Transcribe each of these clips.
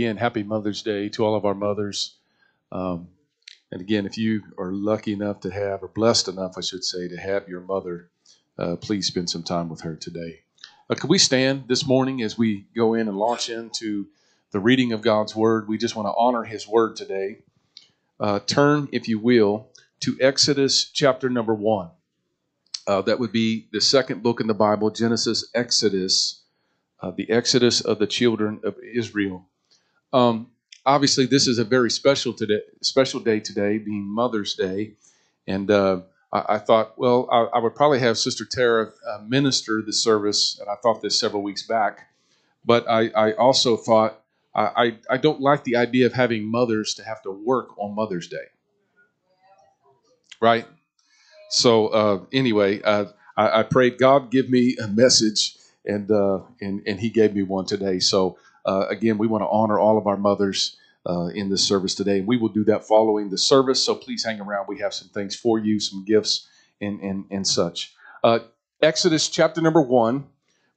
again, happy Mother's Day to all of our mothers. Um, and again, if you are lucky enough to have, or blessed enough, I should say, to have your mother, uh, please spend some time with her today. Uh, could we stand this morning as we go in and launch into the reading of God's Word? We just want to honor His Word today. Uh, turn, if you will, to Exodus chapter number one. Uh, that would be the second book in the Bible, Genesis, Exodus, uh, the Exodus of the children of Israel. Um, obviously, this is a very special today, special day today, being Mother's Day, and uh, I, I, thought, well, I, I, would probably have Sister Tara uh, minister the service, and I thought this several weeks back, but I, I also thought I, I don't like the idea of having mothers to have to work on Mother's Day, right? So uh, anyway, uh, I, I, prayed God give me a message, and uh, and and He gave me one today. So uh, again, we want to honor all of our mothers uh, in this service today. And we will do that following the service. So please hang around. We have some things for you, some gifts and, and, and such. Uh, Exodus chapter number one.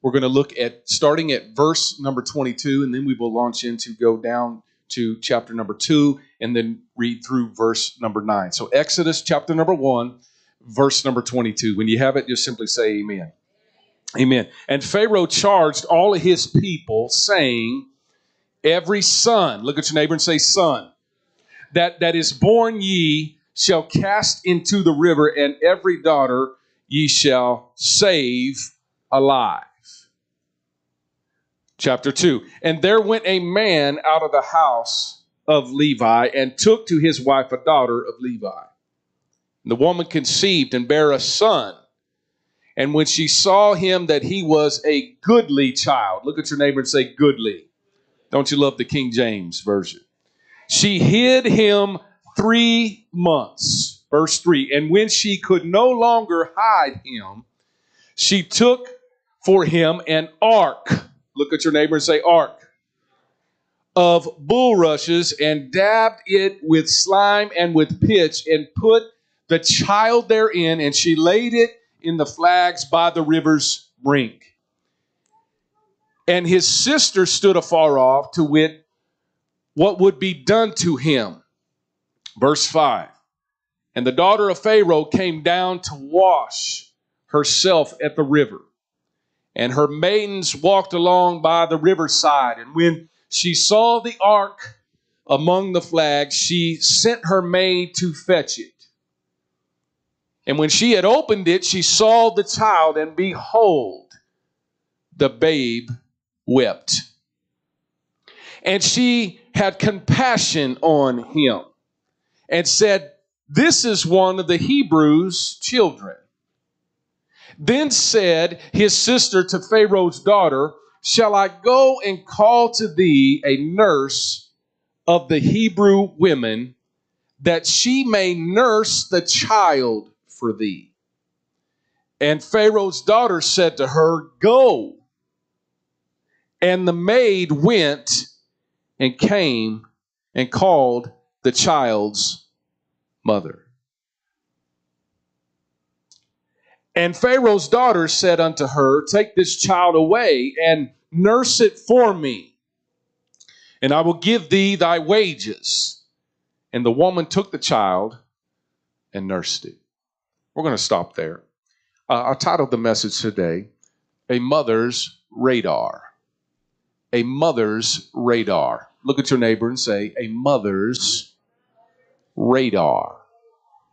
We're going to look at starting at verse number 22, and then we will launch into go down to chapter number two, and then read through verse number nine. So, Exodus chapter number one, verse number 22. When you have it, just simply say amen. Amen. And Pharaoh charged all of his people, saying, Every son, look at your neighbor and say, Son, that, that is born ye shall cast into the river, and every daughter ye shall save alive. Chapter 2. And there went a man out of the house of Levi and took to his wife a daughter of Levi. And the woman conceived and bare a son. And when she saw him that he was a goodly child, look at your neighbor and say, goodly. Don't you love the King James Version? She hid him three months. Verse 3 And when she could no longer hide him, she took for him an ark. Look at your neighbor and say, ark. Of bulrushes and dabbed it with slime and with pitch and put the child therein, and she laid it in the flags by the river's brink. And his sister stood afar off to wit what would be done to him. Verse 5 And the daughter of Pharaoh came down to wash herself at the river. And her maidens walked along by the riverside. And when she saw the ark among the flags, she sent her maid to fetch it. And when she had opened it, she saw the child, and behold, the babe wept. And she had compassion on him and said, This is one of the Hebrews' children. Then said his sister to Pharaoh's daughter, Shall I go and call to thee a nurse of the Hebrew women, that she may nurse the child for thee. And Pharaoh's daughter said to her, Go. And the maid went and came and called the child's mother. And Pharaoh's daughter said unto her, Take this child away and nurse it for me, and I will give thee thy wages. And the woman took the child and nursed it. We're going to stop there. Uh, I titled the message today, A Mother's Radar. A Mother's Radar. Look at your neighbor and say, A Mother's Radar.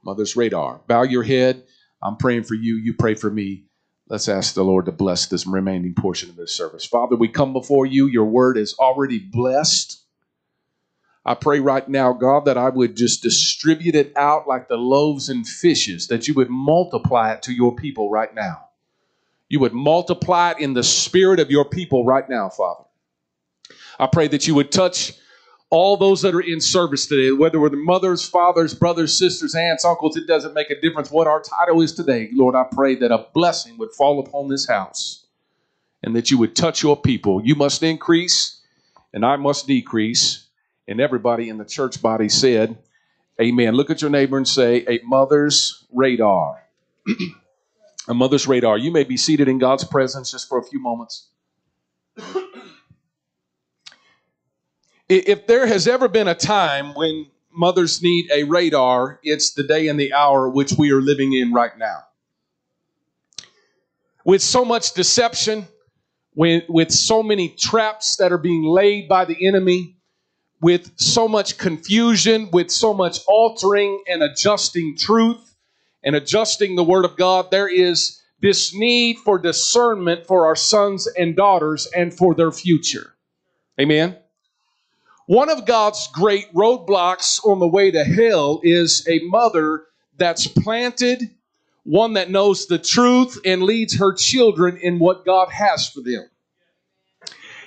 Mother's Radar. Bow your head. I'm praying for you. You pray for me. Let's ask the Lord to bless this remaining portion of this service. Father, we come before you. Your word is already blessed. I pray right now, God, that I would just distribute it out like the loaves and fishes, that you would multiply it to your people right now. You would multiply it in the spirit of your people right now, Father. I pray that you would touch all those that are in service today, whether we're the mothers, fathers, brothers, sisters, aunts, uncles, it doesn't make a difference what our title is today. Lord, I pray that a blessing would fall upon this house and that you would touch your people. You must increase, and I must decrease and everybody in the church body said, Amen. Look at your neighbor and say, A mother's radar. a mother's radar. You may be seated in God's presence just for a few moments. If there has ever been a time when mothers need a radar, it's the day and the hour which we are living in right now. With so much deception, with, with so many traps that are being laid by the enemy, with so much confusion, with so much altering and adjusting truth and adjusting the Word of God, there is this need for discernment for our sons and daughters and for their future. Amen. One of God's great roadblocks on the way to hell is a mother that's planted, one that knows the truth and leads her children in what God has for them.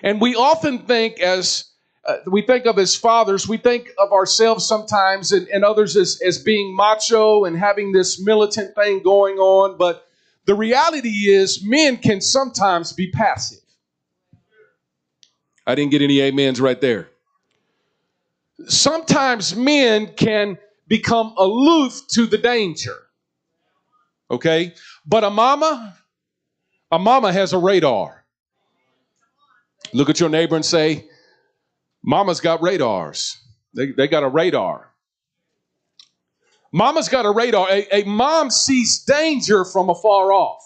And we often think as uh, we think of as fathers, we think of ourselves sometimes and, and others as, as being macho and having this militant thing going on, but the reality is men can sometimes be passive. I didn't get any amens right there. Sometimes men can become aloof to the danger. Okay? But a mama, a mama has a radar. Look at your neighbor and say, Mama's got radars. They, they got a radar. Mama's got a radar. A, a mom sees danger from afar off.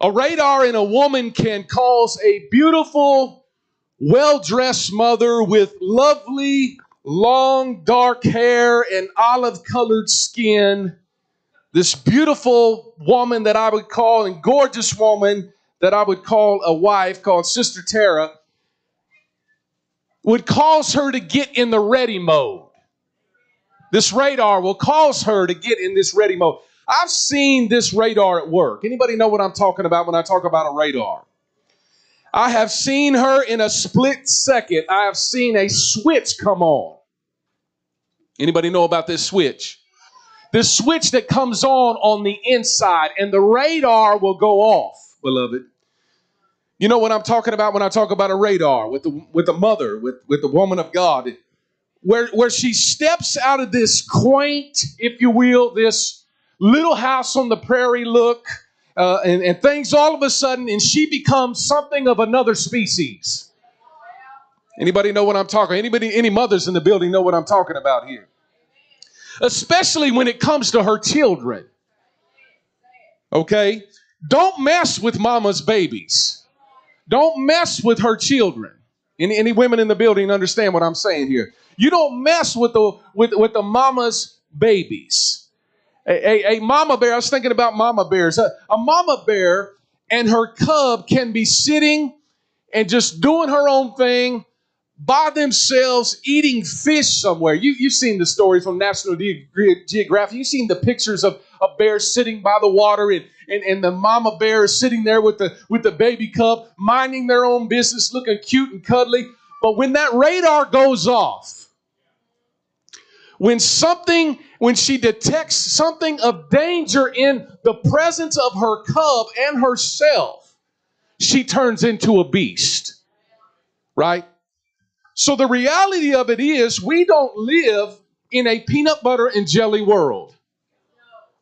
A radar in a woman can cause a beautiful, well dressed mother with lovely, long, dark hair and olive colored skin. This beautiful woman that I would call, and gorgeous woman that I would call a wife, called Sister Tara, would cause her to get in the ready mode. This radar will cause her to get in this ready mode. I've seen this radar at work. Anybody know what I'm talking about when I talk about a radar? I have seen her in a split second. I have seen a switch come on. Anybody know about this switch? This switch that comes on on the inside and the radar will go off, beloved. You know what I'm talking about when I talk about a radar with the with the mother, with, with the woman of God where, where she steps out of this quaint, if you will, this little house on the prairie look, uh, and, and things all of a sudden, and she becomes something of another species. Anybody know what I'm talking? About? Anybody, any mothers in the building know what I'm talking about here? Especially when it comes to her children. Okay? Don't mess with mama's babies. Don't mess with her children. Any, any women in the building understand what I'm saying here? You don't mess with the with, with the mama's babies. A, a, a mama bear, I was thinking about mama bears. A, a mama bear and her cub can be sitting and just doing her own thing by themselves eating fish somewhere. You, you've seen the stories from National Geographic. You've seen the pictures of a bear sitting by the water and, and, and the mama bear is sitting there with the, with the baby cub, minding their own business, looking cute and cuddly. But when that radar goes off, when something, when she detects something of danger in the presence of her cub and herself, she turns into a beast. Right? So the reality of it is, we don't live in a peanut butter and jelly world.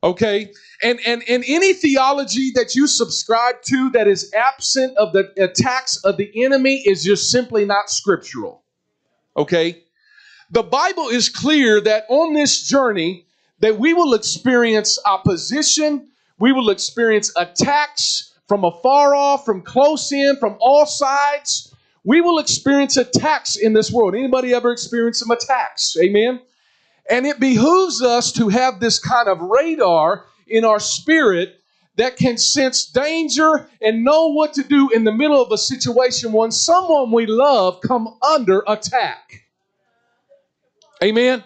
Okay? And, and, and any theology that you subscribe to that is absent of the attacks of the enemy is just simply not scriptural. Okay? the Bible is clear that on this journey that we will experience opposition, we will experience attacks from afar off, from close in, from all sides. We will experience attacks in this world. Anybody ever experienced some attacks? Amen. And it behooves us to have this kind of radar in our spirit that can sense danger and know what to do in the middle of a situation when someone we love come under attack. Amen.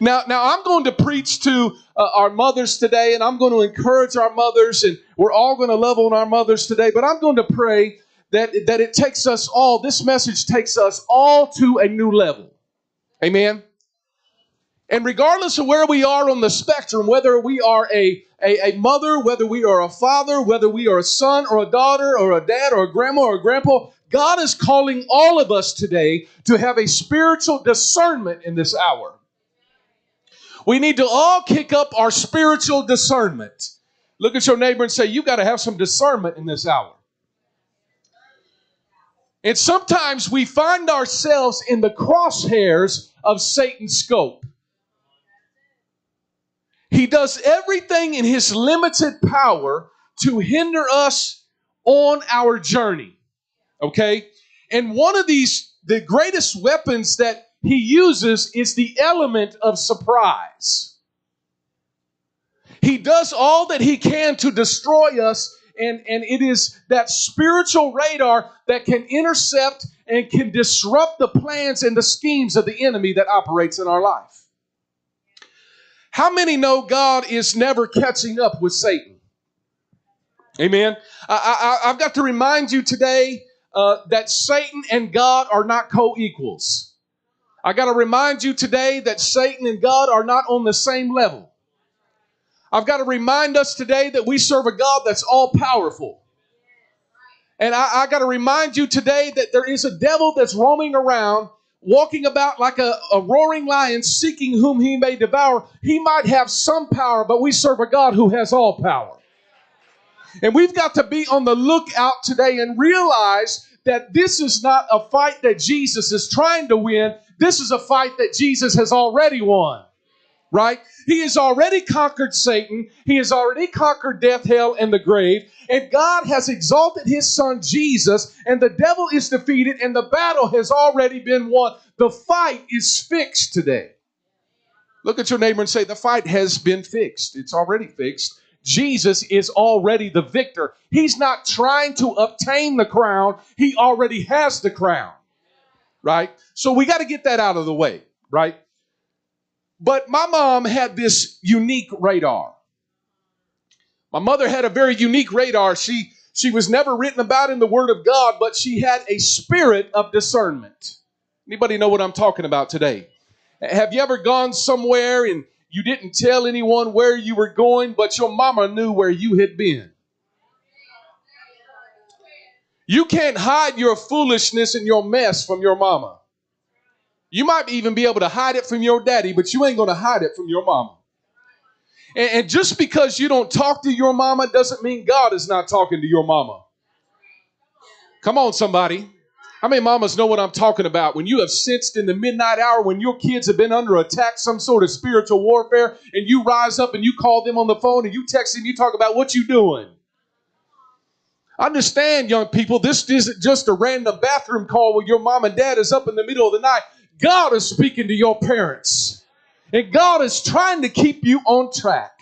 Now, now I'm going to preach to uh, our mothers today, and I'm going to encourage our mothers, and we're all going to love on our mothers today. But I'm going to pray that that it takes us all. This message takes us all to a new level. Amen. And regardless of where we are on the spectrum, whether we are a, a, a, mother, whether we are a father, whether we are a son or a daughter or a dad or a grandma or a grandpa, God is calling all of us today to have a spiritual discernment in this hour. We need to all kick up our spiritual discernment. Look at your neighbor and say, "You've got to have some discernment in this hour. And sometimes we find ourselves in the crosshairs of Satan's scope. He does everything in his limited power to hinder us on our journey. Okay? And one of these, the greatest weapons that he uses is the element of surprise. He does all that he can to destroy us, and, and it is that spiritual radar that can intercept and can disrupt the plans and the schemes of the enemy that operates in our life. How many know God is never catching up with Satan? Amen. I, have got to remind you today uh, that Satan and God are not co equals. I got to remind you today that Satan and God are not on the same level. I've got to remind us today that we serve a God that's all powerful. And I, I got to remind you today that there is a devil that's roaming around, walking about like a, a roaring lion, seeking whom he may devour. He might have some power, but we serve a God who has all power. And we've got to be on the lookout today and realize that this is not a fight that Jesus is trying to win. This is a fight that Jesus has already won. Right? He has already conquered Satan. He has already conquered death, hell, and the grave. And God has exalted his son Jesus, and the devil is defeated, and the battle has already been won. The fight is fixed today. Look at your neighbor and say, The fight has been fixed. It's already fixed. Jesus is already the victor. He's not trying to obtain the crown, he already has the crown. Right? So we got to get that out of the way, right? But my mom had this unique radar. My mother had a very unique radar. She she was never written about in the word of God, but she had a spirit of discernment. Anybody know what I'm talking about today? Have you ever gone somewhere and you didn't tell anyone where you were going, but your mama knew where you had been. You can't hide your foolishness and your mess from your mama. You might even be able to hide it from your daddy, but you ain't going to hide it from your mama. And, and, just because you don't talk to your mama doesn't mean God is not talking to your mama. Come on, somebody. How many mamas know what I'm talking about? When you have sensed in the midnight hour when your kids have been under attack, some sort of spiritual warfare, and you rise up and you call them on the phone and you text them, you talk about what you doing. Understand, young people, this isn't just a random bathroom call where your mom and dad is up in the middle of the night. God is speaking to your parents. And God is trying to keep you on track.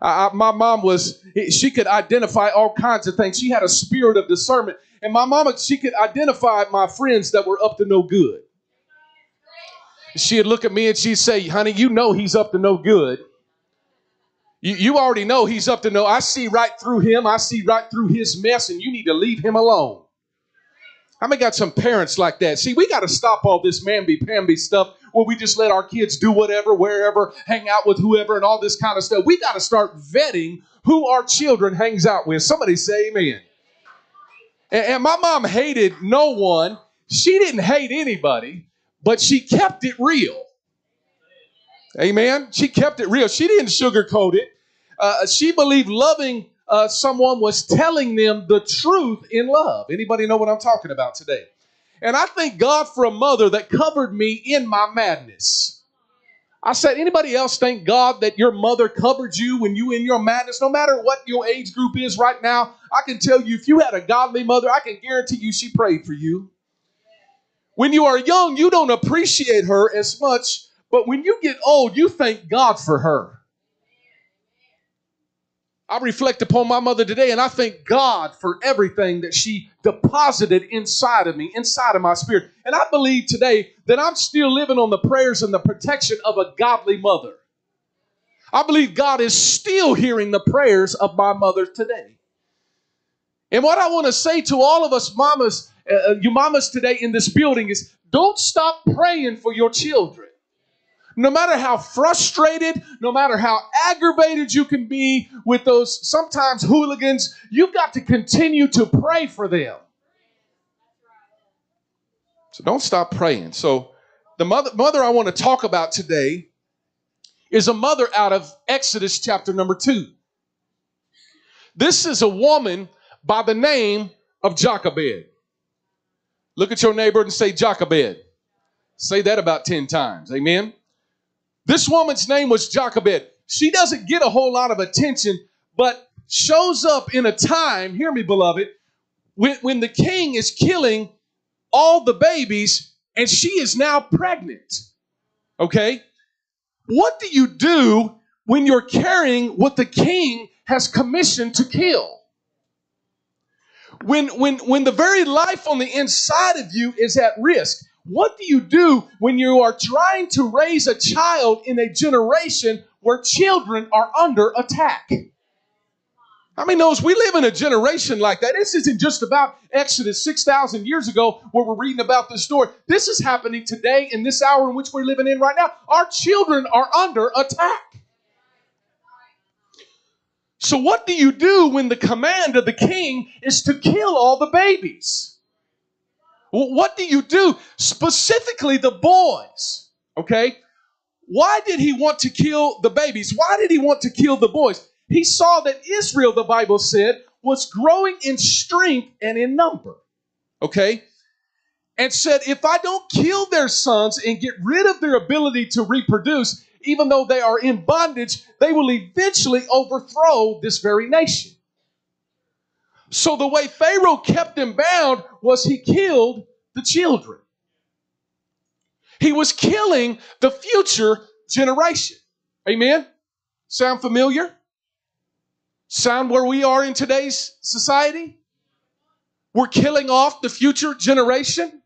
I, my mom was, she could identify all kinds of things. She had a spirit of discernment. And my mama, she could identify my friends that were up to no good. She'd look at me and she'd say, honey, you know he's up to no good. You, you already know he's up to no. I see right through him. I see right through his mess, and you need to leave him alone. How many got some parents like that? See, we got to stop all this mamby-pamby stuff where we just let our kids do whatever, wherever, hang out with whoever, and all this kind of stuff. We got to start vetting who our children hangs out with. Somebody say amen. And, and my mom hated no one. She didn't hate anybody, but she kept it real. Amen. She kept it real. She didn't sugarcoat it. Uh, she believed loving uh, someone was telling them the truth in love. Anybody know what I'm talking about today? And I thank God for a mother that covered me in my madness. I said, anybody else thank God that your mother covered you when you in your madness, no matter what your age group is right now? I can tell you, if you had a godly mother, I can guarantee you she prayed for you. When you are young, you don't appreciate her as much, but when you get old, you thank God for her. I reflect upon my mother today and I thank God for everything that she deposited inside of me, inside of my spirit. And I believe today that I'm still living on the prayers and the protection of a godly mother. I believe God is still hearing the prayers of my mother today. And what I want to say to all of us mamas, uh, uh you mamas today in this building is don't stop praying for your children. No matter how frustrated, no matter how aggravated you can be with those sometimes hooligans, you've got to continue to pray for them. So don't stop praying. So the mother, mother I want to talk about today is a mother out of Exodus chapter number two. This is a woman by the name of Jochebed. Look at your neighbor and say Jochebed. Say that about 10 times. Amen. This woman's name was Jochebed. She doesn't get a whole lot of attention, but shows up in a time, hear me, beloved, when, when the king is killing all the babies and she is now pregnant. Okay? What do you do when you're carrying what the king has commissioned to kill? When, when, when the very life on the inside of you is at risk, what do you do when you are trying to raise a child in a generation where children are under attack? How many knows we live in a generation like that? This isn't just about Exodus 6,000 years ago where we're reading about this story. This is happening today in this hour in which we're living in right now. Our children are under attack. So, what do you do when the command of the king is to kill all the babies? What do you do? Specifically, the boys. Okay? Why did he want to kill the babies? Why did he want to kill the boys? He saw that Israel, the Bible said, was growing in strength and in number. Okay? And said, if I don't kill their sons and get rid of their ability to reproduce, even though they are in bondage, they will eventually overthrow this very nation. So the way Pharaoh kept them bound was he killed the children. He was killing the future generation. Amen? Sound familiar? Sound where we are in today's society? We're killing off the future generation.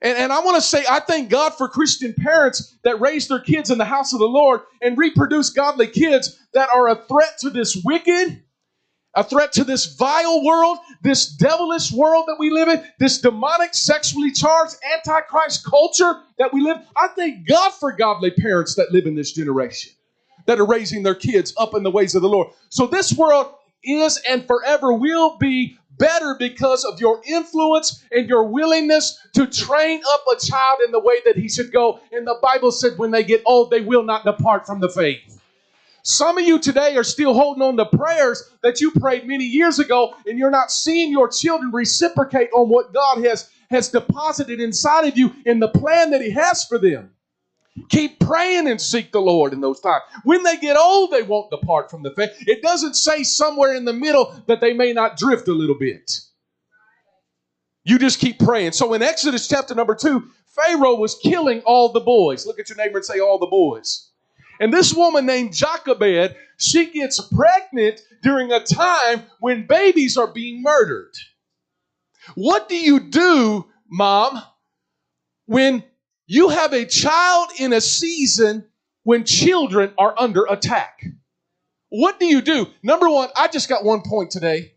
And, and I want to say, I thank God for Christian parents that raise their kids in the house of the Lord and reproduce godly kids that are a threat to this wicked, a threat to this vile world, this devilish world that we live in, this demonic, sexually charged, antichrist culture that we live. I thank God for godly parents that live in this generation, that are raising their kids up in the ways of the Lord. So this world is and forever will be better because of your influence and your willingness to train up a child in the way that he should go. And the Bible said, when they get old, they will not depart from the faith. Some of you today are still holding on to prayers that you prayed many years ago, and you're not seeing your children reciprocate on what God has, has deposited inside of you in the plan that He has for them. Keep praying and seek the Lord in those times. When they get old, they won't depart from the faith. It doesn't say somewhere in the middle that they may not drift a little bit. You just keep praying. So in Exodus chapter number two, Pharaoh was killing all the boys. Look at your neighbor and say, All the boys. And this woman named Jochebed, she gets pregnant during a time when babies are being murdered. What do you do, mom, when you have a child in a season when children are under attack. What do you do? Number one, I just got one point today.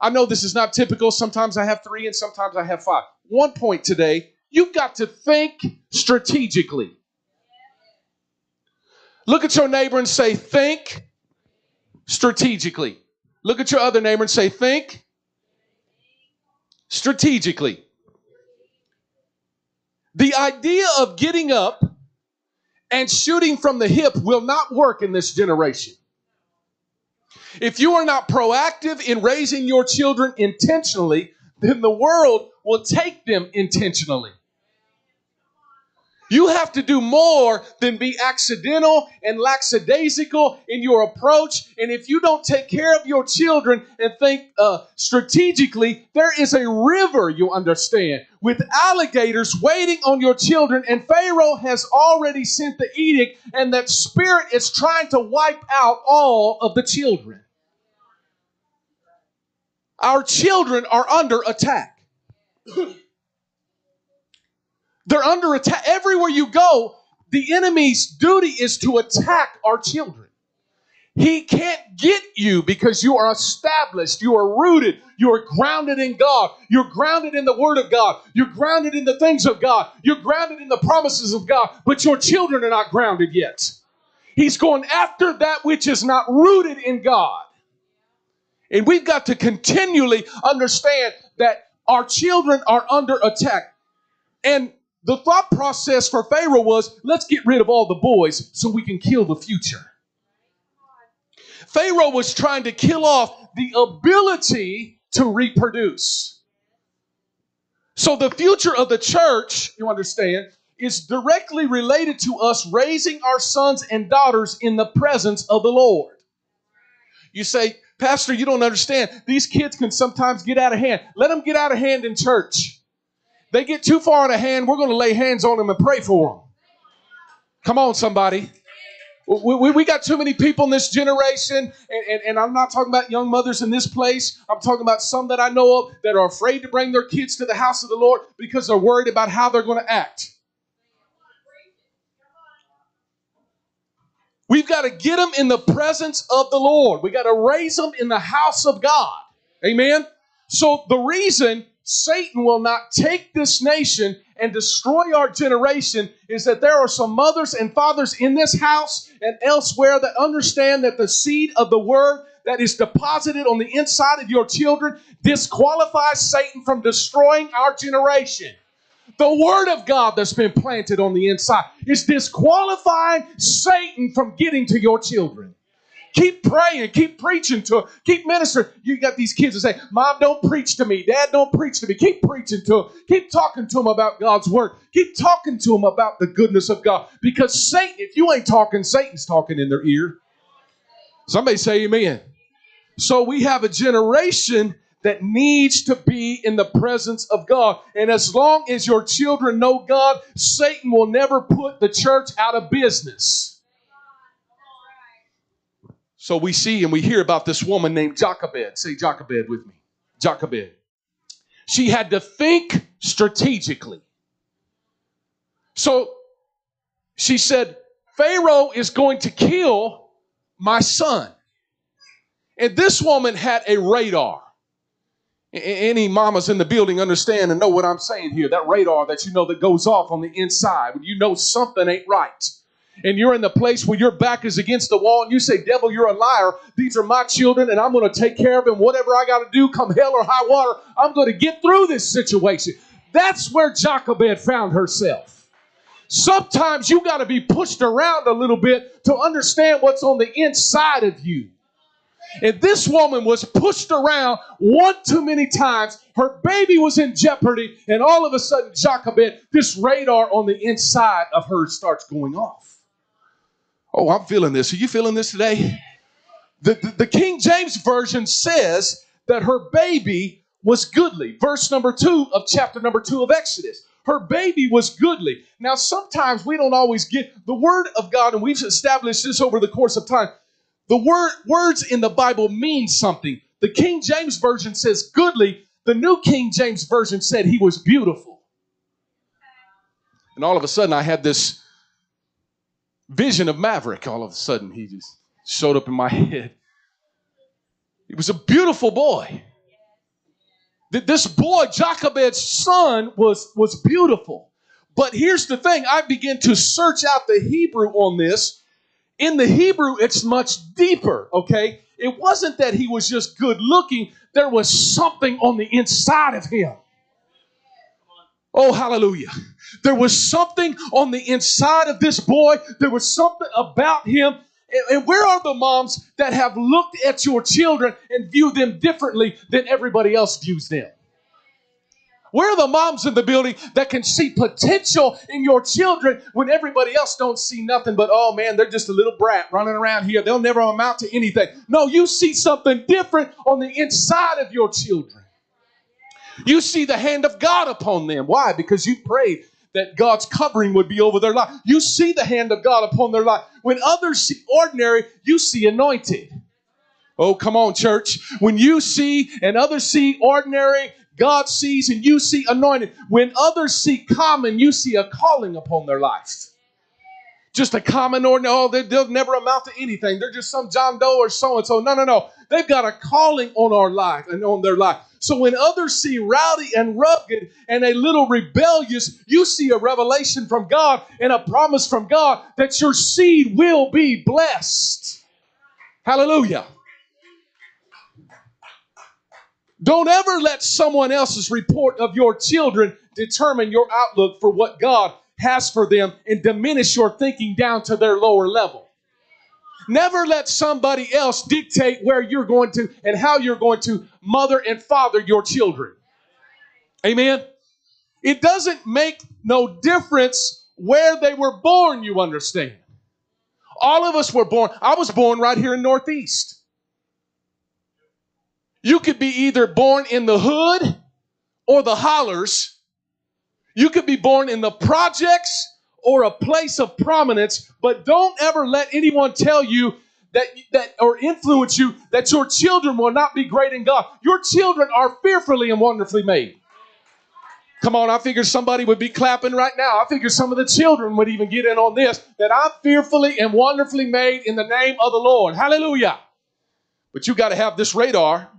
I know this is not typical. Sometimes I have three and sometimes I have five. One point today. You've got to think strategically. Look at your neighbor and say, think strategically. Look at your other neighbor and say, think strategically. The idea of getting up and shooting from the hip will not work in this generation. If you are not proactive in raising your children intentionally, then the world will take them intentionally. You have to do more than be accidental and lackadaisical in your approach. And if you don't take care of your children and think uh, strategically, there is a river, you understand, with alligators waiting on your children. And Pharaoh has already sent the edict, and that spirit is trying to wipe out all of the children. Our children are under attack. They're under attack. Everywhere you go, the enemy's duty is to attack our children. He can't get you because you are established, you are rooted, you are grounded in God, you're grounded in the Word of God, you're grounded in the things of God, you're grounded in the promises of God, but your children are not grounded yet. He's going after that which is not rooted in God. And we've got to continually understand that our children are under attack. And the thought process for Pharaoh was let's get rid of all the boys so we can kill the future. Pharaoh was trying to kill off the ability to reproduce. So the future of the church, you understand, is directly related to us raising our sons and daughters in the presence of the Lord. You say, Pastor, you don't understand. These kids can sometimes get out of hand. Let them get out of hand in church. They get too far out of hand, we're going to lay hands on them and pray for them. Come on, somebody. We, we, we, got too many people in this generation, and, and, and, I'm not talking about young mothers in this place. I'm talking about some that I know of that are afraid to bring their kids to the house of the Lord because they're worried about how they're going to act. We've got to get them in the presence of the Lord. We got to raise them in the house of God. Amen. So the reason Satan will not take this nation and destroy our generation is that there are some mothers and fathers in this house and elsewhere that understand that the seed of the word that is deposited on the inside of your children disqualifies Satan from destroying our generation. The word of God that's been planted on the inside is disqualifying Satan from getting to your children. Keep praying, keep preaching to them, keep ministering. You got these kids that say, Mom, don't preach to me. Dad, don't preach to me. Keep preaching to them. Keep talking to them about God's word. Keep talking to them about the goodness of God. Because Satan, if you ain't talking, Satan's talking in their ear. Somebody say amen. So we have a generation that needs to be in the presence of God. And as long as your children know God, Satan will never put the church out of business. So we see and we hear about this woman named Jochebed. Say Jochebed with me. Jochebed. She had to think strategically. So she said, Pharaoh is going to kill my son. And this woman had a radar. Any mamas in the building understand and know what I'm saying here. That radar that you know that goes off on the inside when you know something ain't right. And you're in the place where your back is against the wall and you say, Devil, you're a liar. These are my children and I'm going to take care of them. Whatever I got to do, come hell or high water, I'm going to get through this situation. That's where Jochebed found herself. Sometimes you got to be pushed around a little bit to understand what's on the inside of you. And this woman was pushed around one too many times. Her baby was in jeopardy, and all of a sudden, Jochebed, this radar on the inside of her starts going off. Oh, I'm feeling this. Are you feeling this today? The, the, the King James Version says that her baby was goodly. Verse number two of chapter number two of Exodus. Her baby was goodly. Now, sometimes we don't always get the word of God, and we've established this over the course of time. The word, words in the Bible mean something. The King James Version says goodly. The New King James Version said he was beautiful. And all of a sudden, I had this vision of Maverick. All of a sudden, he just showed up in my head. He was a beautiful boy. This boy, Jochebed's son, was, was beautiful. But here's the thing I began to search out the Hebrew on this in the Hebrew, it's much deeper, okay? It wasn't that he was just good looking, there was something on the inside of him. Oh, hallelujah. There was something on the inside of this boy, there was something about him. And where are the moms that have looked at your children and view them differently than everybody else views them? Where are the moms in the building that can see potential in your children when everybody else don't see nothing but, oh man, they're just a little brat running around here. They'll never amount to anything. No, you see something different on the inside of your children. You see the hand of God upon them. Why? Because you prayed that God's covering would be over their life. You see the hand of God upon their life. When others see ordinary, you see anointed. Oh, come on, church. When you see and others see ordinary, God sees and you see anointed. When others see common, you see a calling upon their life. Just a common ordinary, oh, they, they'll never amount to anything. They're just some John Doe or so and so. No, no, no. They've got a calling on our life and on their life. So when others see rowdy and rugged and a little rebellious, you see a revelation from God and a promise from God that your seed will be blessed. Hallelujah. Don't ever let someone else's report of your children determine your outlook for what God has for them and diminish your thinking down to their lower level. Never let somebody else dictate where you're going to and how you're going to mother and father your children. Amen. It doesn't make no difference where they were born, you understand. All of us were born. I was born right here in Northeast. You could be either born in the hood or the hollers. You could be born in the projects or a place of prominence, but don't ever let anyone tell you that, that or influence you that your children will not be great in God. Your children are fearfully and wonderfully made. Come on, I figured somebody would be clapping right now. I figured some of the children would even get in on this that I'm fearfully and wonderfully made in the name of the Lord. Hallelujah. But you got to have this radar.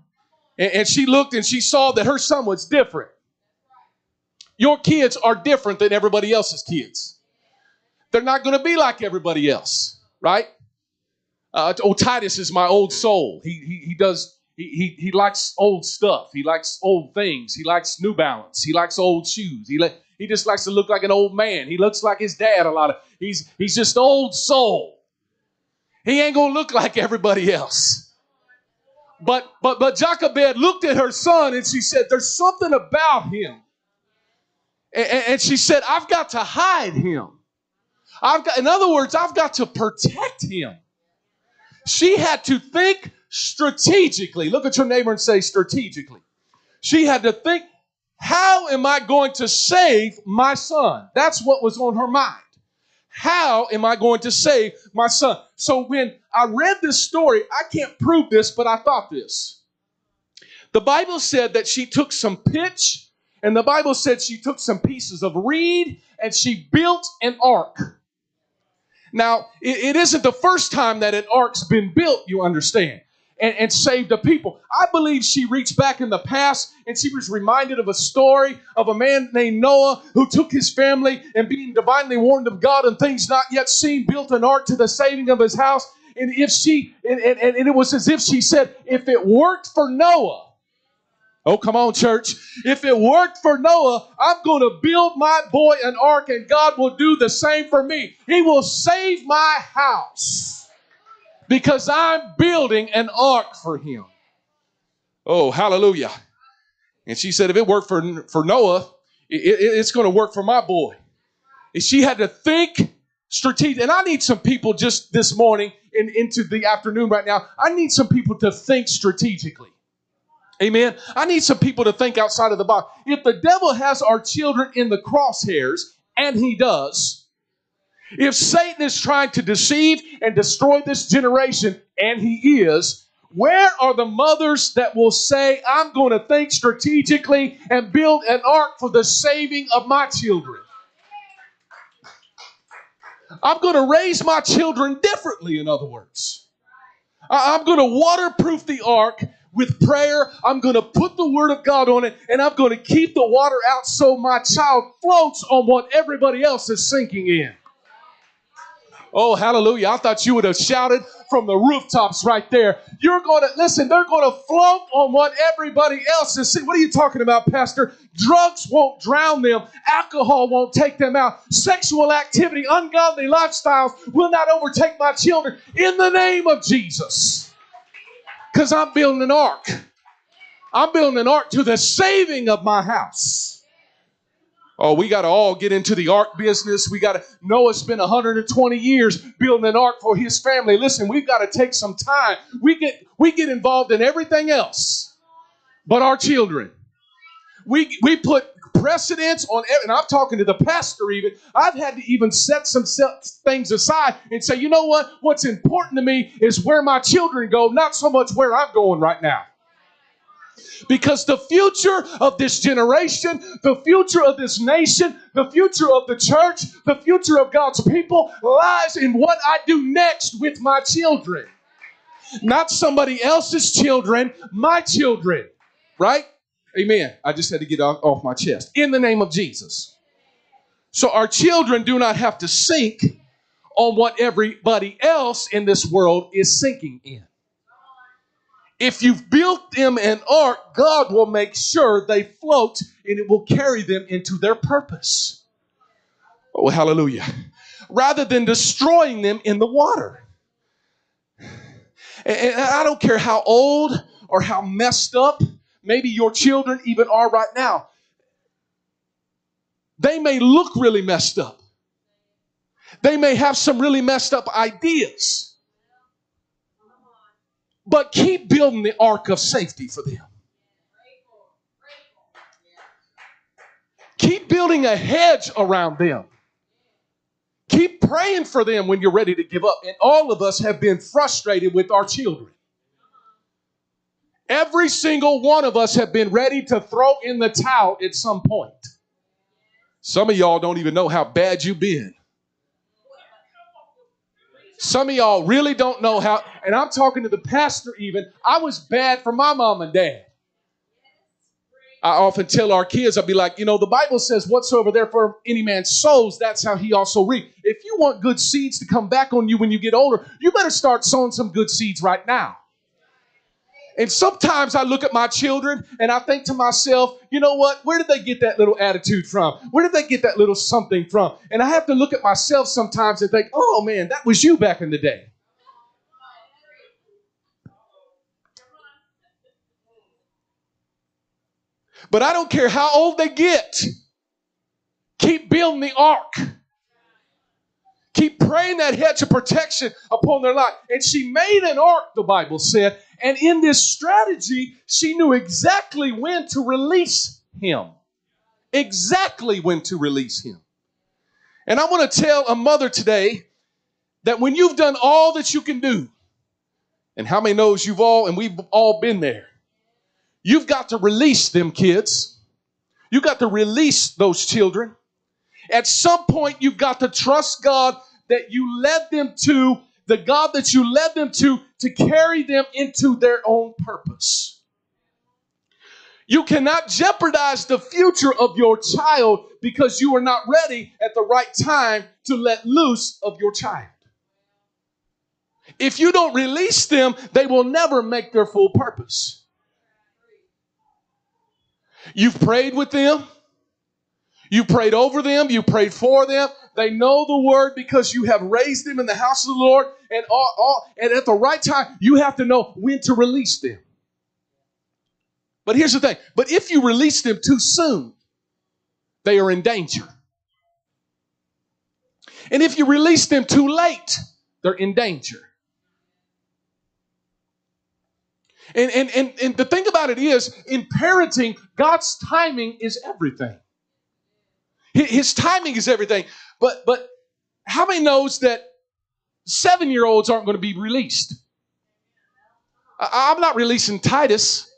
And, and she looked and she saw that her son was different. Your kids are different than everybody else's kids. They're not going to be like everybody else, right? Uh, oh, Titus is my old soul. He, he, he does he, he, he likes old stuff. He likes old things. He likes New Balance. He likes old shoes. He he just likes to look like an old man. He looks like his dad a lot of. He's he's just old soul. He ain't gonna look like everybody else. But but but Jochebed looked at her son and she said, "There's something about him." And, and she said, "I've got to hide him. I've got, in other words, I've got to protect him." She had to think strategically. Look at your neighbor and say, strategically. She had to think, how am I going to save my son? That's what was on her mind. How am I going to save my son? So when I read this story, I can't prove this, but I thought this. The Bible said that she took some pitch, and the Bible said she took some pieces of reed and she built an ark. Now, it, it isn't the first time that an ark's been built, you understand, and, and saved the people. I believe she reached back in the past and she was reminded of a story of a man named Noah who took his family and being divinely warned of God and things not yet seen, built an ark to the saving of his house. And if she, and, and, and it was as if she said, if it worked for Noah, Oh, come on, church. If it worked for Noah, I'm going to build my boy an ark, and God will do the same for me. He will save my house because I'm building an ark for him. Oh, hallelujah. And she said, if it worked for, for Noah, it, it, it's going to work for my boy. And she had to think strategic. And I need some people just this morning and into the afternoon right now. I need some people to think strategically. Amen. I need some people to think outside of the box. If the devil has our children in the crosshairs, and he does, if Satan is trying to deceive and destroy this generation, and he is, where are the mothers that will say, I'm going to think strategically and build an ark for the saving of my children? I'm going to raise my children differently, in other words. I'm going to waterproof the ark with prayer. I'm going to put the Word of God on it and I'm going to keep the water out so my child floats on what everybody else is sinking in. Oh, hallelujah. I thought you would have shouted from the rooftops right there. You're going to, listen, they're going to float on what everybody else is saying. What are you talking about, Pastor? Drugs won't drown them, alcohol won't take them out, sexual activity, ungodly lifestyles will not overtake my children in the name of Jesus. Because I'm building an ark. I'm building an ark to the saving of my house. Oh, we got to all get into the ark business. We got to, Noah spent 120 years building an ark for his family. Listen, we've got to take some time. We get, we get involved in everything else but our children. We, we put precedence on, and I'm talking to the pastor even. I've had to even set some things aside and say, you know what? What's important to me is where my children go, not so much where I'm going right now. Because the future of this generation, the future of this nation, the future of the church, the future of God's people lies in what I do next with my children. Not somebody else's children, my children, right? Amen. I just had to get off, my chest. In the name of Jesus. So our children do not have to sink on what everybody else in this world is sinking in. If you've built them an ark, God will make sure they float and it will carry them into their purpose. Oh, hallelujah. Rather than destroying them in the water. And I don't care how old or how messed up maybe your children even are right now. They may look really messed up. They may have some really messed up ideas. But keep building the ark of safety for them. Keep building a hedge around them. Keep praying for them when you're ready to give up. And all of us have been frustrated with our children. Every single one of us have been ready to throw in the towel at some point. Some of y'all don't even know how bad you've been. Some of y'all really don't know how, and I'm talking to the pastor even. I was bad for my mom and dad. I often tell our kids, I'll be like, you know, the Bible says, whatsoever therefore any man sows, that's how he also reap. If you want good seeds to come back on you when you get older, you better start sowing some good seeds right now. And sometimes I look at my children and I think to myself, you know what? Where did they get that little attitude from? Where did they get that little something from? And I have to look at myself sometimes and think, oh man, that was you back in the day. But I don't care how old they get. Keep building the ark. Keep praying that hedge of protection upon their life. And she made an ark, the Bible said. And in this strategy, she knew exactly when to release him. Exactly when to release him. And I want to tell a mother today that when you've done all that you can do, and how many knows you've all, and we've all been there, You've got to release them kids. You've got to release those children. At some point, you've got to trust God that you led them to, the God that you led them to, to carry them into their own purpose. You cannot jeopardize the future of your child because you are not ready at the right time to let loose of your child. If you don't release them, they will never make their full purpose. You've prayed with them. You prayed over them. You prayed for them. They know the word because you have raised them in the house of the Lord. And, all, all, and at the right time, you have to know when to release them. But here's the thing. But if you release them too soon, they are in danger. And if you release them too late, they're in danger. And, and, and, and the thing about it is, in parenting, God's timing is everything. His timing is everything. But, but how many knows that seven year olds aren't going to be released? I, I'm not releasing Titus.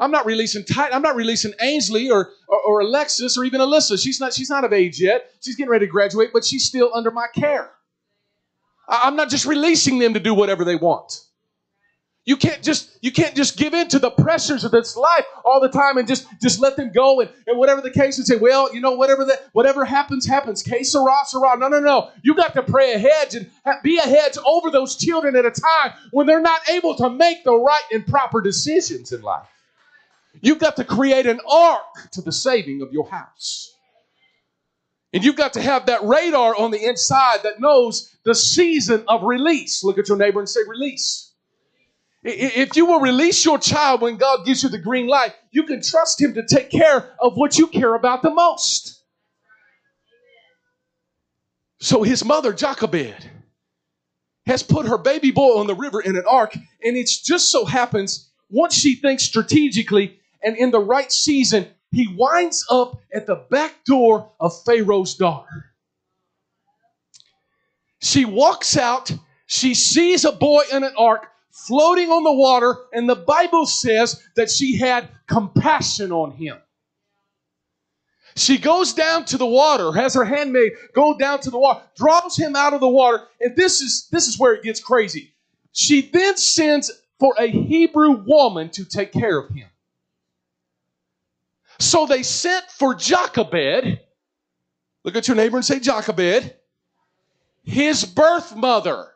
I'm not releasing Titus. I'm not releasing Ainsley or, or, or Alexis or even Alyssa. She's not, she's not of age yet. She's getting ready to graduate, but she's still under my care. I'm not just releasing them to do whatever they want. You can't just you can't just give in to the pressures of this life all the time and just just let them go and, and whatever the case and say, well, you know, whatever that whatever happens, happens. Que sera, sera. No, no, no. You got to pray ahead and be a hedge over those children at a time when they're not able to make the right and proper decisions in life. You've got to create an ark to the saving of your house. And you've got to have that radar on the inside that knows the season of release. Look at your neighbor and say, release. If you will release your child when God gives you the green light, you can trust Him to take care of what you care about the most. So his mother, Jochebed, has put her baby boy on the river in an ark, and it just so happens, once she thinks strategically and in the right season, he winds up at the back door of Pharaoh's daughter. She walks out, she sees a boy in an ark, floating on the water, and the Bible says that she had compassion on him. She goes down to the water, has her handmaid go down to the water, draws him out of the water, and this is this is where it gets crazy. She then sends for a Hebrew woman to take care of him. So they sent for Jochebed. Look at your neighbor and say Jochebed, his birth mother.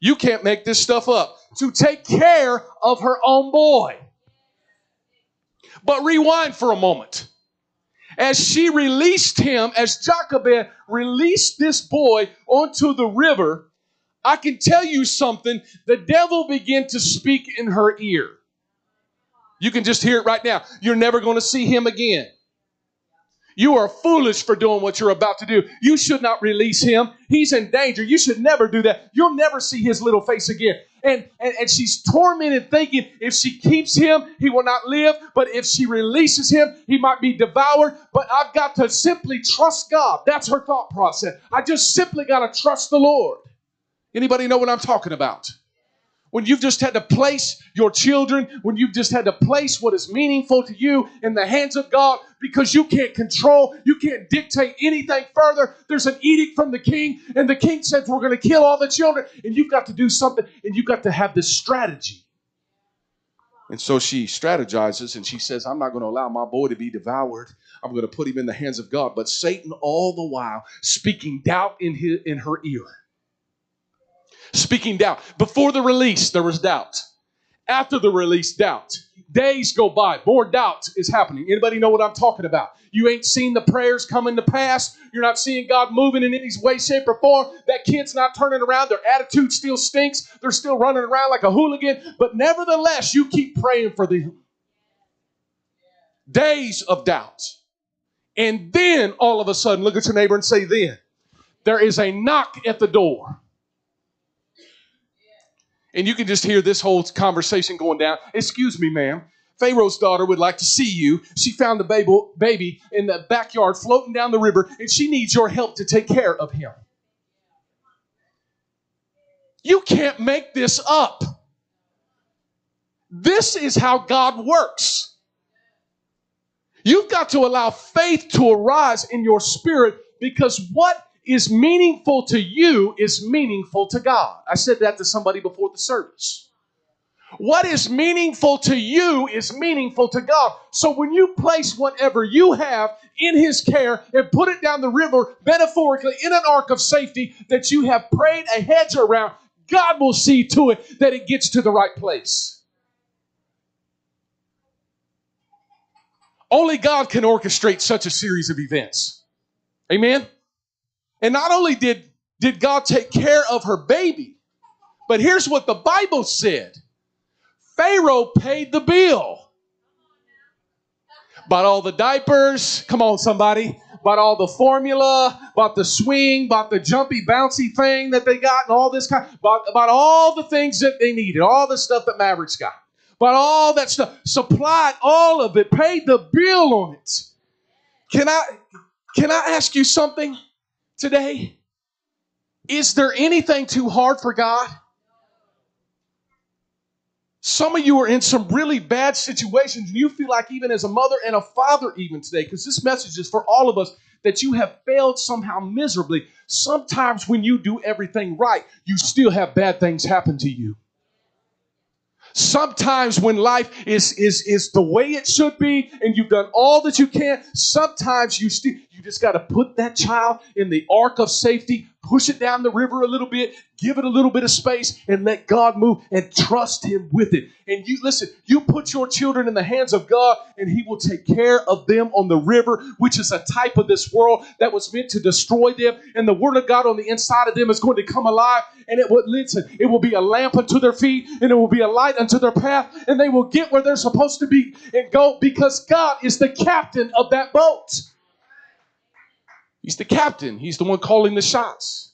You can't make this stuff up. To take care of her own boy. But rewind for a moment. As she released him, as Jochebed released this boy onto the river, I can tell you something. The devil began to speak in her ear. You can just hear it right now. You're never going to see him again. You are foolish for doing what you're about to do. You should not release him. He's in danger. You should never do that. You'll never see his little face again. And, and, and she's tormented, thinking if she keeps him, he will not live. But if she releases him, he might be devoured. But I've got to simply trust God. That's her thought process. I just simply got to trust the Lord. Anybody know what I'm talking about? When you've just had to place your children, when you've just had to place what is meaningful to you in the hands of God because you can't control, you can't dictate anything further. There's an edict from the king, and the king says, We're going to kill all the children, and you've got to do something, and you've got to have this strategy. And so she strategizes and she says, I'm not going to allow my boy to be devoured. I'm going to put him in the hands of God. But Satan, all the while, speaking doubt in, his, in her ear speaking doubt. Before the release, there was doubt. After the release, doubt. Days go by, more doubt is happening. Anybody know what I'm talking about? You ain't seen the prayers coming to pass. You're not seeing God moving in any way, shape, or form. That kid's not turning around. Their attitude still stinks. They're still running around like a hooligan. But nevertheless, you keep praying for them. Days of doubt. And then all of a sudden, look at your neighbor and say, Then there is a knock at the door. And you can just hear this whole conversation going down. Excuse me, ma'am. Pharaoh's daughter would like to see you. She found the baby in the backyard floating down the river, and she needs your help to take care of him. You can't make this up. This is how God works. You've got to allow faith to arise in your spirit because what is meaningful to you is meaningful to God. I said that to somebody before the service. What is meaningful to you is meaningful to God. So when you place whatever you have in His care and put it down the river, metaphorically, in an ark of safety that you have prayed a hedge around, God will see to it that it gets to the right place. Only God can orchestrate such a series of events. Amen? And not only did, did God take care of her baby, but here's what the Bible said Pharaoh paid the bill. Bought all the diapers. Come on, somebody. Bought all the formula, bought the swing, bought the jumpy, bouncy thing that they got, and all this kind. Bought, bought all the things that they needed, all the stuff that Mavericks got. Bought all that stuff, supplied all of it, paid the bill on it. Can I can I ask you something? Today? Is there anything too hard for God? Some of you are in some really bad situations, and you feel like, even as a mother and a father, even today, because this message is for all of us, that you have failed somehow miserably. Sometimes when you do everything right, you still have bad things happen to you. Sometimes when life is, is, is the way it should be and you've done all that you can, sometimes you still you just got to put that child in the ark of safety, push it down the river a little bit, give it a little bit of space, and let God move and trust Him with it. And you listen, you put your children in the hands of God, and He will take care of them on the river, which is a type of this world that was meant to destroy them. And the Word of God on the inside of them is going to come alive, and it will listen, it will be a lamp unto their feet, and it will be a light unto their path, and they will get where they're supposed to be and go because God is the captain of that boat. He's the captain. He's the one calling the shots.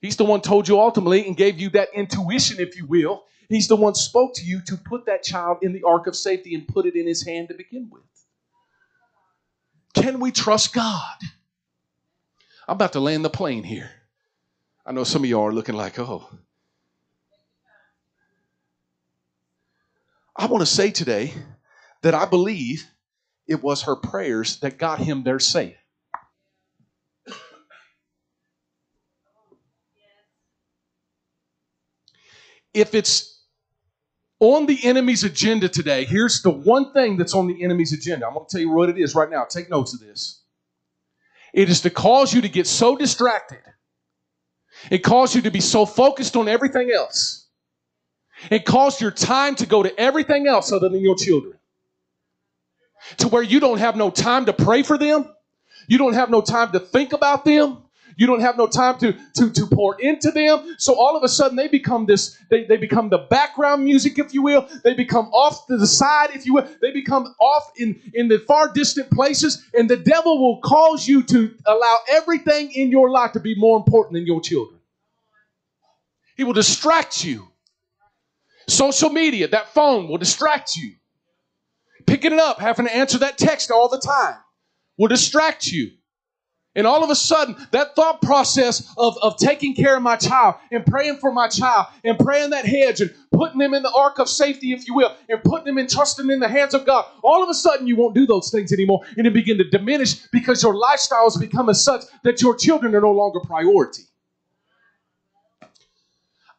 He's the one told you ultimately and gave you that intuition, if you will. He's the one spoke to you to put that child in the ark of safety and put it in his hand to begin with. Can we trust God? I'm about to land the plane here. I know some of y'all are looking like, oh. I want to say today that I believe it was her prayers that got him there safe. If it's on the enemy's agenda today, here's the one thing that's on the enemy's agenda. I'm going to tell you what it is right now. Take notes of this. It is to cause you to get so distracted. It causes you to be so focused on everything else. It causes your time to go to everything else other than your children. To where you don't have no time to pray for them. You don't have no time to think about them. You don't have no time to, to, to pour into them. So all of a sudden they become this, they, they become the background music, if you will. They become off to the side, if you will. They become off in, in the far distant places. And the devil will cause you to allow everything in your life to be more important than your children. He will distract you. Social media, that phone will distract you. Picking it up, having to answer that text all the time will distract you. And all of a sudden, that thought process of, of taking care of my child and praying for my child and praying that hedge and putting them in the ark of safety, if you will, and putting them and trusting in the hands of God, all of a sudden you won't do those things anymore and it begin to diminish because your lifestyle has become as such that your children are no longer priority.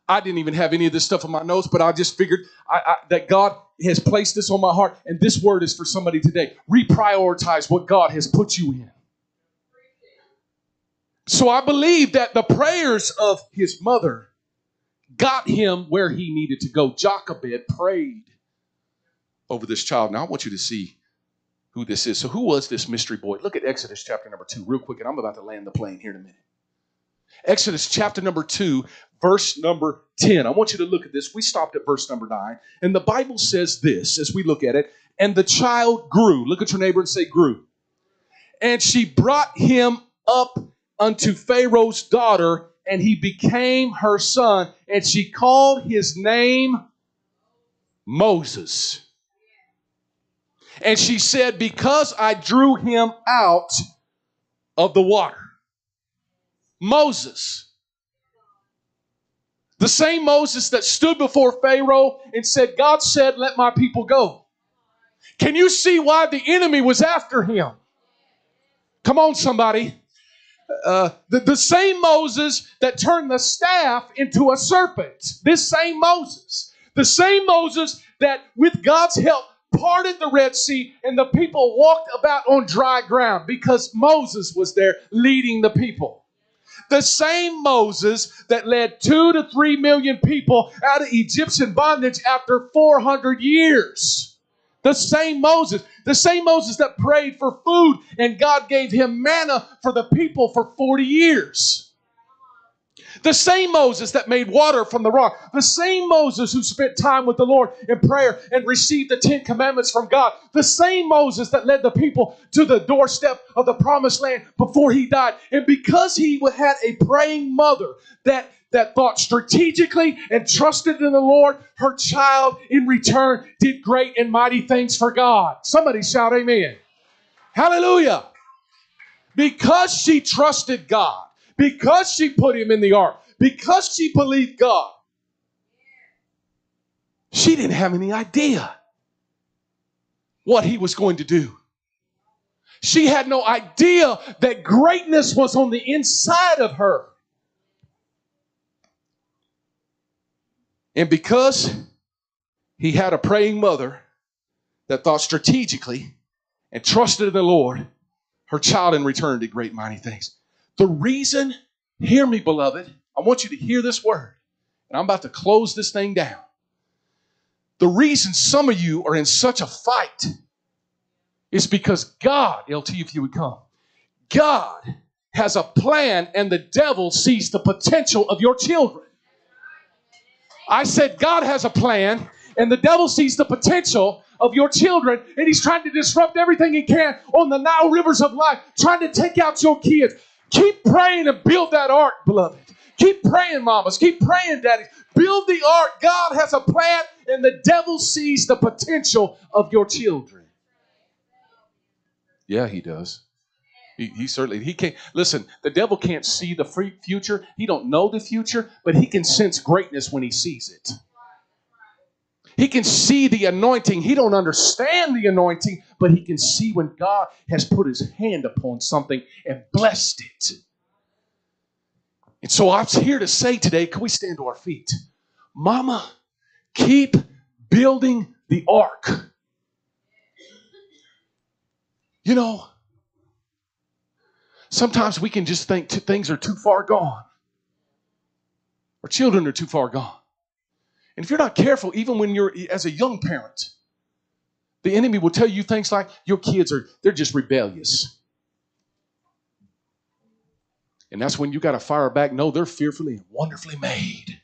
I didn't even have any of this stuff on my notes, but I just figured I, I, that God has placed this on my heart, and this word is for somebody today. Reprioritize what God has put you in. So I believe that the prayers of his mother got him where he needed to go. Jochebed prayed over this child. Now I want you to see who this is. So who was this mystery boy? Look at Exodus chapter number 2 real quick and I'm about to land the plane here in a minute. Exodus chapter number 2, verse number 10. I want you to look at this. We stopped at verse number 9, and the Bible says this as we look at it, and the child grew. Look at your neighbor and say, grew. And she brought him up unto Pharaoh's daughter, and he became her son, and she called his name Moses. And she said, Because I drew him out of the water. Moses. The same Moses that stood before Pharaoh and said, God said, let my people go. Can you see why the enemy was after him? Come on, somebody. Uh, the, the same Moses that turned the staff into a serpent. This same Moses. The same Moses that, with God's help, parted the Red Sea and the people walked about on dry ground because Moses was there leading the people. The same Moses that led two to three million people out of Egyptian bondage after 400 years. The same Moses, the same Moses that prayed for food and God gave him manna for the people for 40 years. The same Moses that made water from the rock. The same Moses who spent time with the Lord in prayer and received the Ten Commandments from God. The same Moses that led the people to the doorstep of the promised land before he died. And because he had a praying mother that that thought strategically and trusted in the Lord, her child in return did great and mighty things for God. Somebody shout amen. Hallelujah. Because she trusted God because she put him in the ark, because she believed God. She didn't have any idea what he was going to do. She had no idea that greatness was on the inside of her. And because he had a praying mother that thought strategically and trusted in the Lord, her child in return did great mighty things. The reason, hear me, beloved, I want you to hear this word, and I'm about to close this thing down. The reason some of you are in such a fight is because God, LT, if you would come, God has a plan, and the devil sees the potential of your children. I said, God has a plan, and the devil sees the potential of your children, and he's trying to disrupt everything he can on the Nile rivers of life, trying to take out your kids. Keep praying and build that ark, beloved. Keep praying, mamas. Keep praying, daddies. Build the ark. God has a plan, and the devil sees the potential of your children. Yeah, he does. He, he, certainly he can't listen. The devil can't see the future. He don't know the future, but he can sense greatness when he sees it. He can see the anointing. He don't understand the anointing, but he can see when God has put his hand upon something and blessed it. And so I'm here to say today, can we stand to our feet? Mama, keep building the ark. You know, sometimes we can just think things are too far gone. Our children are too far gone. And if you're not careful, even when you're as a young parent, the enemy will tell you things like your kids are they're just rebellious. And that's when you got to fire back. No, they're fearfully and wonderfully made.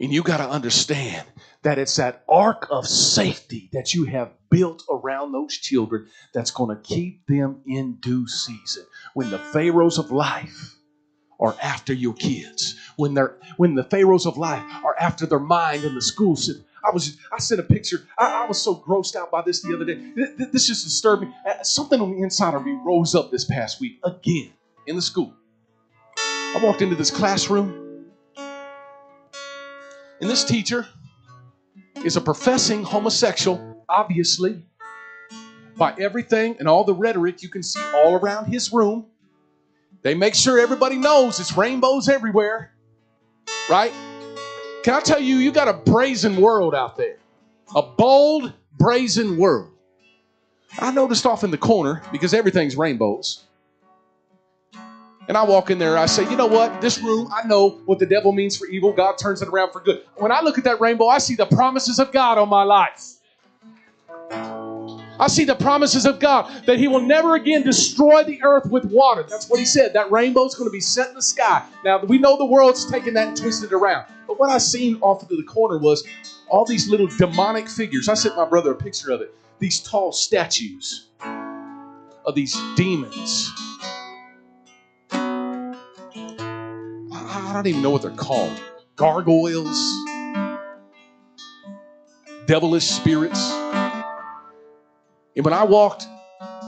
And you got to understand that it's that ark of safety that you have built around those children that's going to keep them in due season. When the pharaohs of life are after your kids, when they're when the pharaohs of life are after their mind in the school system. I was I sent a picture. I, I, was so grossed out by this the other day. This just disturbed me. Uh, something on the inside of me rose up this past week again in the school. I walked into this classroom and this teacher is a professing homosexual, obviously, by everything and all the rhetoric you can see all around his room. They make sure everybody knows it's rainbows everywhere, right? Can I tell you, you got a brazen world out there, a bold, brazen world. I noticed off in the corner because everything's rainbows. And I walk in there, I say, you know what? This room, I know what the devil means for evil. God turns it around for good. When I look at that rainbow, I see the promises of God on my life. I see the promises of God that He will never again destroy the earth with water. That's what He said. That rainbow is going to be set in the sky. Now, we know the world's taken that and twisted it around. But what I seen off into the corner was all these little demonic figures. I sent my brother a picture of it. These tall statues of these demons I don't even know what they're called gargoyles, devilish spirits. And when I walked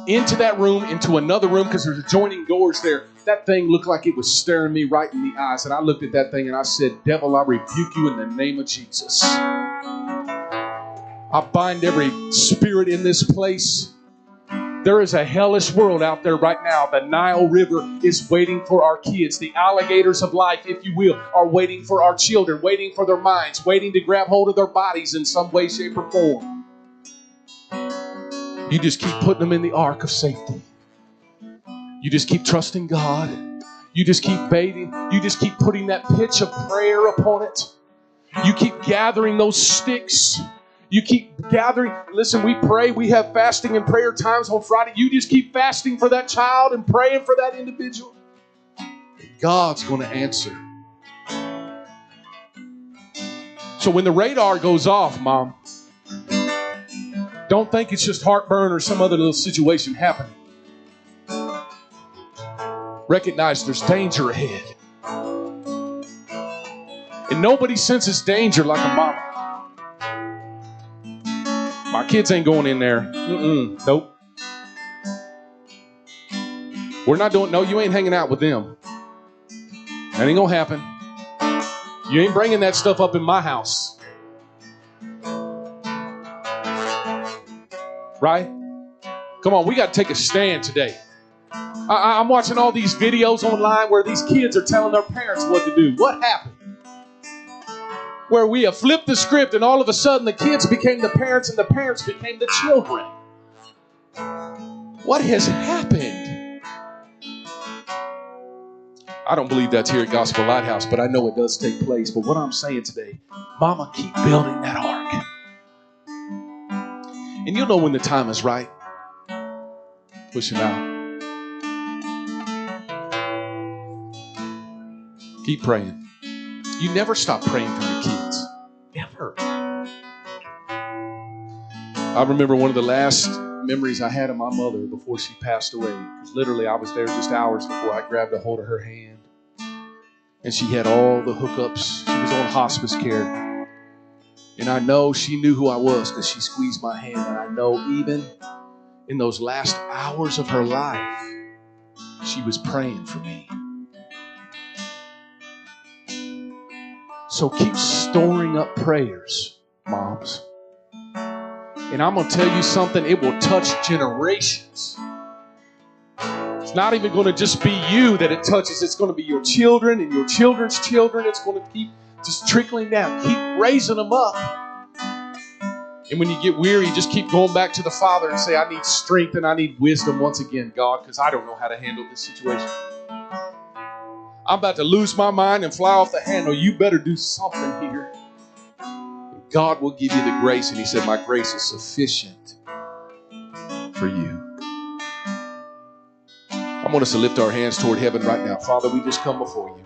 into that room, into another room, because there's adjoining doors there, that thing looked like it was staring me right in the eyes. And I looked at that thing and I said, Devil, I rebuke you in the name of Jesus. I bind every spirit in this place there is a hellish world out there right now. The Nile River is waiting for our kids. The alligators of life, if you will, are waiting for our children, waiting for their minds, waiting to grab hold of their bodies in some way, shape, or form. You just keep putting them in the ark of safety. You just keep trusting God. You just keep bathing. You just keep putting that pitch of prayer upon it. You keep gathering those sticks you keep gathering. Listen, we pray. We have fasting and prayer times on Friday. You just keep fasting for that child and praying for that individual. God's going to answer. So when the radar goes off, mom, don't think it's just heartburn or some other little situation happening. Recognize there's danger ahead. And nobody senses danger like a mama. Kids ain't going in there. Mm-mm. Nope. We're not doing. No, you ain't hanging out with them. That ain't gonna happen. You ain't bringing that stuff up in my house. Right? Come on, we got to take a stand today. I, I'm watching all these videos online where these kids are telling their parents what to do. What happened? Where we have flipped the script and all of a sudden the kids became the parents and the parents became the children. What has happened? I don't believe that's here at Gospel Lighthouse, but I know it does take place. But what I'm saying today, Mama, keep building that ark. And you'll know when the time is right. Push him out. Keep praying. You never stop praying for your kids. Never. I remember one of the last memories I had of my mother before she passed away. Because literally, I was there just hours before I grabbed a hold of her hand. And she had all the hookups. She was on hospice care. And I know she knew who I was because she squeezed my hand. And I know even in those last hours of her life, she was praying for me. So keep storing up prayers, moms. And I'm going to tell you something, it will touch generations. It's not even going to just be you that it touches, it's going to be your children and your children's children. It's going to keep just trickling down. Keep raising them up. And when you get weary, just keep going back to the Father and say, I need strength and I need wisdom once again, God, because I don't know how to handle this situation. I'm about to lose my mind and fly off the handle. You better do something here. God will give you the grace. And He said, My grace is sufficient for you. I want us to lift our hands toward heaven right now. Father, we just come before you.